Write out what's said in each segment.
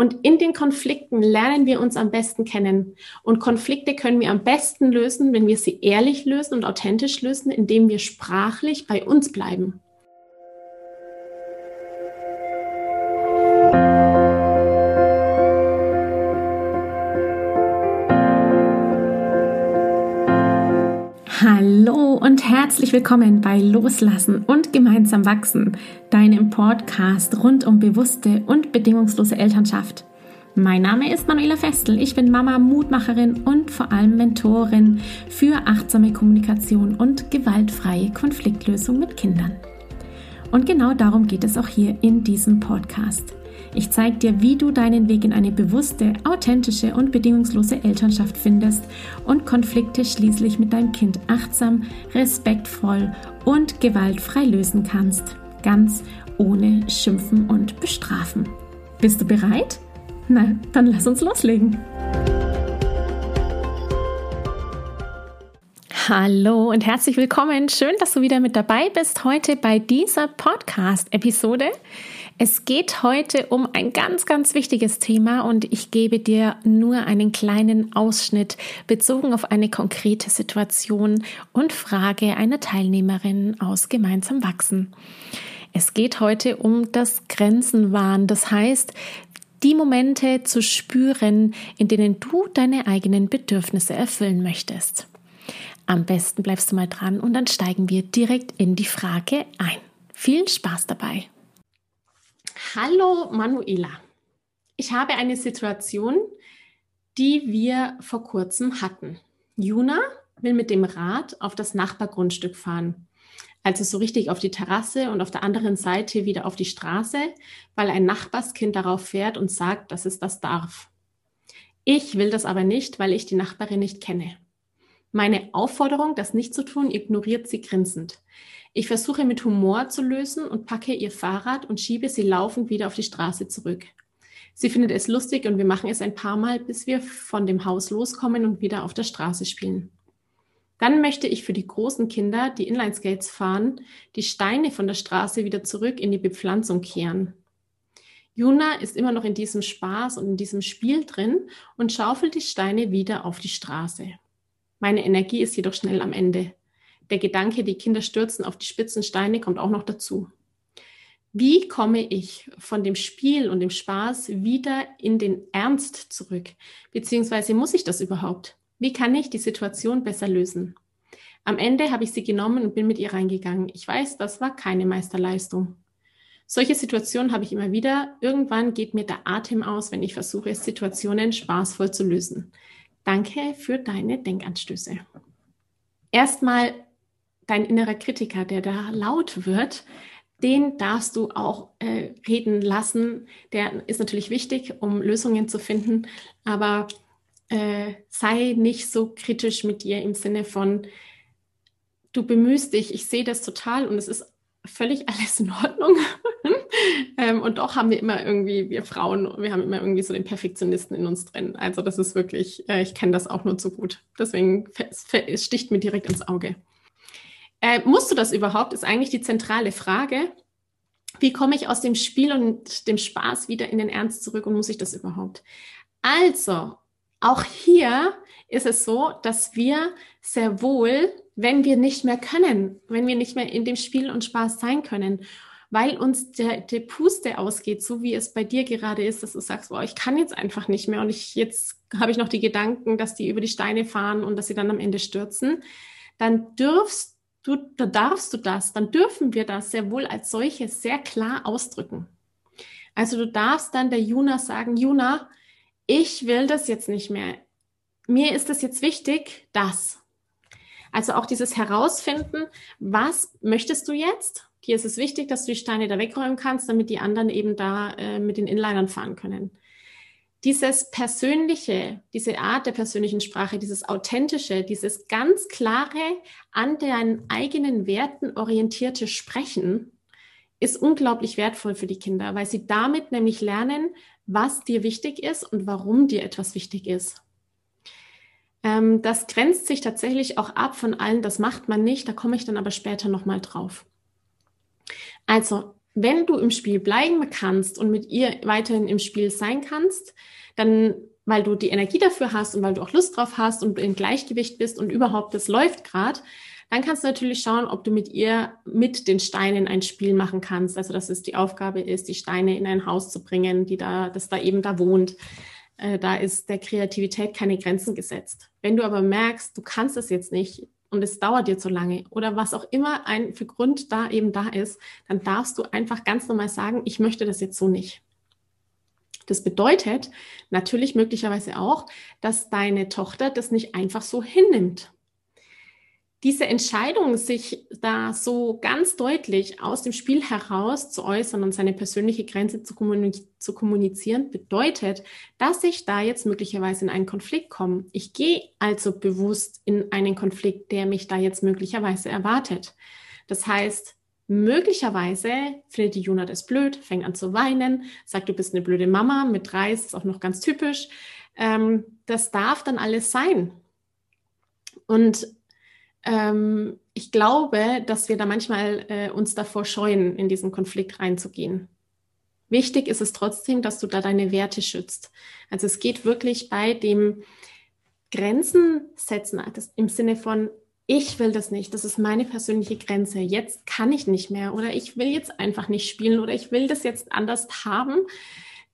Und in den Konflikten lernen wir uns am besten kennen. Und Konflikte können wir am besten lösen, wenn wir sie ehrlich lösen und authentisch lösen, indem wir sprachlich bei uns bleiben. Hallo und herzlich willkommen bei Loslassen und gemeinsam wachsen, deinem Podcast rund um bewusste und bedingungslose Elternschaft. Mein Name ist Manuela Festel, ich bin Mama, Mutmacherin und vor allem Mentorin für achtsame Kommunikation und gewaltfreie Konfliktlösung mit Kindern. Und genau darum geht es auch hier in diesem Podcast. Ich zeige dir, wie du deinen Weg in eine bewusste, authentische und bedingungslose Elternschaft findest und Konflikte schließlich mit deinem Kind achtsam, respektvoll und gewaltfrei lösen kannst. Ganz ohne Schimpfen und Bestrafen. Bist du bereit? Na, dann lass uns loslegen. Hallo und herzlich willkommen. Schön, dass du wieder mit dabei bist heute bei dieser Podcast-Episode. Es geht heute um ein ganz, ganz wichtiges Thema und ich gebe dir nur einen kleinen Ausschnitt bezogen auf eine konkrete Situation und Frage einer Teilnehmerin aus Gemeinsam Wachsen. Es geht heute um das Grenzenwahn, das heißt, die Momente zu spüren, in denen du deine eigenen Bedürfnisse erfüllen möchtest. Am besten bleibst du mal dran und dann steigen wir direkt in die Frage ein. Viel Spaß dabei! Hallo Manuela. Ich habe eine Situation, die wir vor kurzem hatten. Juna will mit dem Rad auf das Nachbargrundstück fahren. Also so richtig auf die Terrasse und auf der anderen Seite wieder auf die Straße, weil ein Nachbarskind darauf fährt und sagt, dass es das darf. Ich will das aber nicht, weil ich die Nachbarin nicht kenne. Meine Aufforderung, das nicht zu tun, ignoriert sie grinsend. Ich versuche mit Humor zu lösen und packe ihr Fahrrad und schiebe sie laufend wieder auf die Straße zurück. Sie findet es lustig und wir machen es ein paar Mal, bis wir von dem Haus loskommen und wieder auf der Straße spielen. Dann möchte ich für die großen Kinder, die Inlineskates fahren, die Steine von der Straße wieder zurück in die Bepflanzung kehren. Juna ist immer noch in diesem Spaß und in diesem Spiel drin und schaufelt die Steine wieder auf die Straße. Meine Energie ist jedoch schnell am Ende. Der Gedanke, die Kinder stürzen auf die spitzen Steine, kommt auch noch dazu. Wie komme ich von dem Spiel und dem Spaß wieder in den Ernst zurück? Beziehungsweise muss ich das überhaupt? Wie kann ich die Situation besser lösen? Am Ende habe ich sie genommen und bin mit ihr reingegangen. Ich weiß, das war keine Meisterleistung. Solche Situationen habe ich immer wieder. Irgendwann geht mir der Atem aus, wenn ich versuche, Situationen spaßvoll zu lösen. Danke für deine Denkanstöße. Erstmal dein innerer Kritiker, der da laut wird, den darfst du auch äh, reden lassen. Der ist natürlich wichtig, um Lösungen zu finden, aber äh, sei nicht so kritisch mit dir im Sinne von, du bemühst dich, ich sehe das total und es ist völlig alles in Ordnung. ähm, und doch haben wir immer irgendwie, wir Frauen, wir haben immer irgendwie so den Perfektionisten in uns drin. Also das ist wirklich, äh, ich kenne das auch nur zu gut. Deswegen es sticht mir direkt ins Auge. Äh, musst du das überhaupt, ist eigentlich die zentrale Frage. Wie komme ich aus dem Spiel und dem Spaß wieder in den Ernst zurück und muss ich das überhaupt? Also, auch hier ist es so, dass wir sehr wohl, wenn wir nicht mehr können, wenn wir nicht mehr in dem Spiel und Spaß sein können, weil uns der, der Puste ausgeht, so wie es bei dir gerade ist, dass du sagst, boah, ich kann jetzt einfach nicht mehr und ich jetzt habe ich noch die Gedanken, dass die über die Steine fahren und dass sie dann am Ende stürzen, dann dürfst du, da darfst du das, dann dürfen wir das sehr wohl als solches sehr klar ausdrücken. Also du darfst dann der Juna sagen, Juna, ich will das jetzt nicht mehr. Mir ist es jetzt wichtig, das. Also auch dieses Herausfinden, was möchtest du jetzt? Hier ist es wichtig, dass du die Steine da wegräumen kannst, damit die anderen eben da äh, mit den Inlinern fahren können dieses Persönliche, diese Art der persönlichen Sprache, dieses Authentische, dieses ganz klare, an deinen eigenen Werten orientierte Sprechen ist unglaublich wertvoll für die Kinder, weil sie damit nämlich lernen, was dir wichtig ist und warum dir etwas wichtig ist. Ähm, das grenzt sich tatsächlich auch ab von allen, das macht man nicht, da komme ich dann aber später nochmal drauf. Also, wenn du im Spiel bleiben kannst und mit ihr weiterhin im Spiel sein kannst, dann weil du die Energie dafür hast und weil du auch Lust drauf hast und in Gleichgewicht bist und überhaupt das läuft gerade, dann kannst du natürlich schauen, ob du mit ihr mit den Steinen ein Spiel machen kannst. Also dass es die Aufgabe ist, die Steine in ein Haus zu bringen, die da, das da eben da wohnt. Äh, da ist der Kreativität keine Grenzen gesetzt. Wenn du aber merkst, du kannst es jetzt nicht und es dauert dir zu lange oder was auch immer ein für Grund da eben da ist, dann darfst du einfach ganz normal sagen, ich möchte das jetzt so nicht. Das bedeutet natürlich möglicherweise auch, dass deine Tochter das nicht einfach so hinnimmt diese Entscheidung, sich da so ganz deutlich aus dem Spiel heraus zu äußern und seine persönliche Grenze zu, kommuniz zu, kommunizieren, bedeutet, dass ich da jetzt möglicherweise in einen Konflikt komme. Ich gehe also bewusst in einen Konflikt, der mich da jetzt möglicherweise erwartet. Das heißt, möglicherweise findet die Juna das blöd, fängt an zu weinen, sagt, du bist eine blöde Mama, mit drei ist auch noch ganz typisch. Ähm, das darf dann alles sein. Und ähm, ich glaube, dass wir da manchmal äh, uns davor scheuen, in diesen Konflikt reinzugehen. Wichtig ist es trotzdem, dass du da deine Werte schützt. Also es geht wirklich bei dem Grenzen setzen, im Sinne von, ich will das nicht, das ist meine persönliche Grenze, jetzt kann ich nicht mehr oder ich will jetzt einfach nicht spielen oder ich will das jetzt anders haben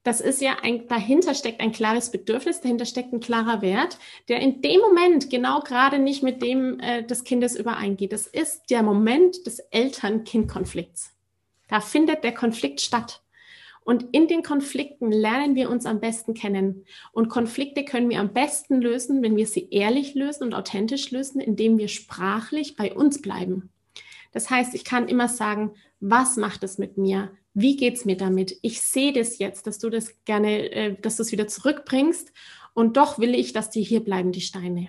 das ist ja ein, dahinter steckt ein klares Bedürfnis, dahinter steckt ein klarer Wert, der in dem Moment genau gerade nicht mit dem äh, des Kindes übereingeht. Das ist der Moment des Eltern-Kind-Konflikts. Da findet der Konflikt statt. Und in den Konflikten lernen wir uns am besten kennen. Und Konflikte können wir am besten lösen, wenn wir sie ehrlich lösen und authentisch lösen, indem wir sprachlich bei uns bleiben. Das heißt, ich kann immer sagen, was macht es mit mir? Wie geht's mir damit? Ich sehe das jetzt, dass du das gerne, äh, dass du es wieder zurückbringst. Und doch will ich, dass die hier bleiben, die Steine.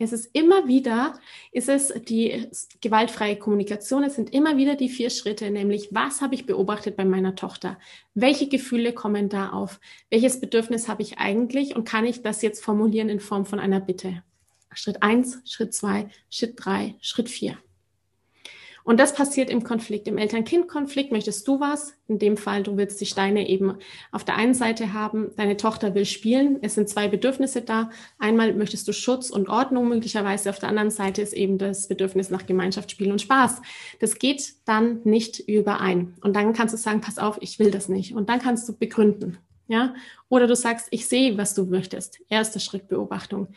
Es ist immer wieder, ist es die gewaltfreie Kommunikation. Es sind immer wieder die vier Schritte, nämlich was habe ich beobachtet bei meiner Tochter? Welche Gefühle kommen da auf? Welches Bedürfnis habe ich eigentlich? Und kann ich das jetzt formulieren in Form von einer Bitte? Schritt eins, Schritt zwei, Schritt drei, Schritt vier. Und das passiert im Konflikt. Im Eltern-Kind-Konflikt möchtest du was. In dem Fall, du willst die Steine eben auf der einen Seite haben. Deine Tochter will spielen. Es sind zwei Bedürfnisse da. Einmal möchtest du Schutz und Ordnung möglicherweise. Auf der anderen Seite ist eben das Bedürfnis nach Gemeinschaft, Spiel und Spaß. Das geht dann nicht überein. Und dann kannst du sagen, pass auf, ich will das nicht. Und dann kannst du begründen. Ja? Oder du sagst, ich sehe, was du möchtest. Erster Schritt Beobachtung.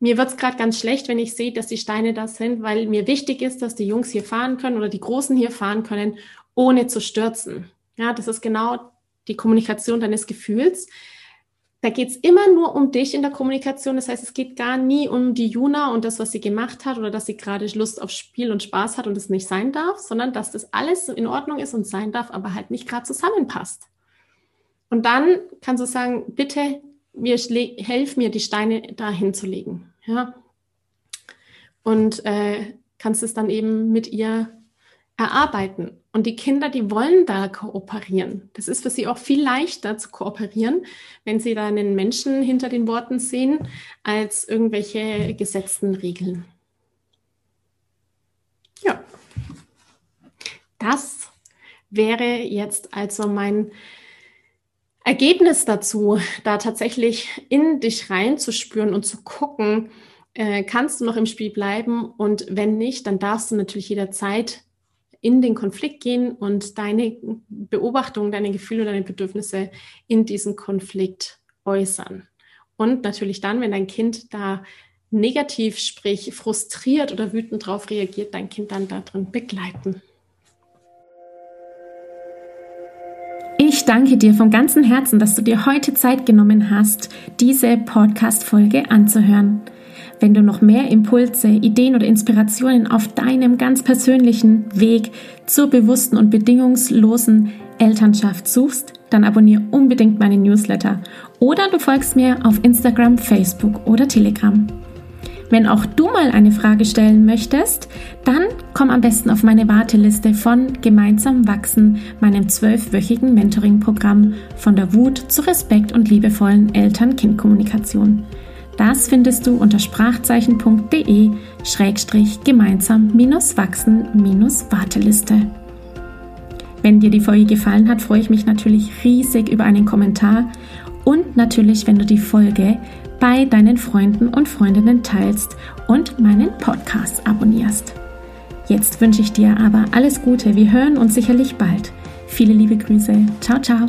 Mir wird's gerade ganz schlecht, wenn ich sehe, dass die Steine da sind, weil mir wichtig ist, dass die Jungs hier fahren können oder die Großen hier fahren können, ohne zu stürzen. Ja, das ist genau die Kommunikation deines Gefühls. Da geht's immer nur um dich in der Kommunikation. Das heißt, es geht gar nie um die Juna und das, was sie gemacht hat oder dass sie gerade Lust auf Spiel und Spaß hat und es nicht sein darf, sondern dass das alles in Ordnung ist und sein darf, aber halt nicht gerade zusammenpasst. Und dann kannst du sagen, bitte mir helf mir, die Steine da hinzulegen. Ja? Und äh, kannst es dann eben mit ihr erarbeiten. Und die Kinder, die wollen da kooperieren. Das ist für sie auch viel leichter zu kooperieren, wenn sie da einen Menschen hinter den Worten sehen, als irgendwelche gesetzten Regeln. Ja, das wäre jetzt also mein Ergebnis dazu, da tatsächlich in dich reinzuspüren und zu gucken, äh, kannst du noch im Spiel bleiben und wenn nicht, dann darfst du natürlich jederzeit in den Konflikt gehen und deine Beobachtungen, deine Gefühle, deine Bedürfnisse in diesem Konflikt äußern. Und natürlich dann, wenn dein Kind da negativ, sprich frustriert oder wütend drauf reagiert, dein Kind dann da drin begleiten. Danke dir von ganzem Herzen, dass du dir heute Zeit genommen hast, diese Podcast-Folge anzuhören. Wenn du noch mehr Impulse, Ideen oder Inspirationen auf deinem ganz persönlichen Weg zur bewussten und bedingungslosen Elternschaft suchst, dann abonniere unbedingt meine Newsletter oder du folgst mir auf Instagram, Facebook oder Telegram. Wenn auch du mal eine Frage stellen möchtest, dann komm am besten auf meine Warteliste von Gemeinsam wachsen, meinem zwölfwöchigen Mentoring-Programm von der Wut zu Respekt und liebevollen Eltern-Kind-Kommunikation. Das findest du unter sprachzeichen.de gemeinsam-wachsen-warteliste. Wenn dir die Folge gefallen hat, freue ich mich natürlich riesig über einen Kommentar und natürlich, wenn du die Folge bei deinen Freunden und Freundinnen teilst und meinen Podcast abonnierst. Jetzt wünsche ich dir aber alles Gute. Wir hören uns sicherlich bald. Viele liebe Grüße. Ciao, ciao.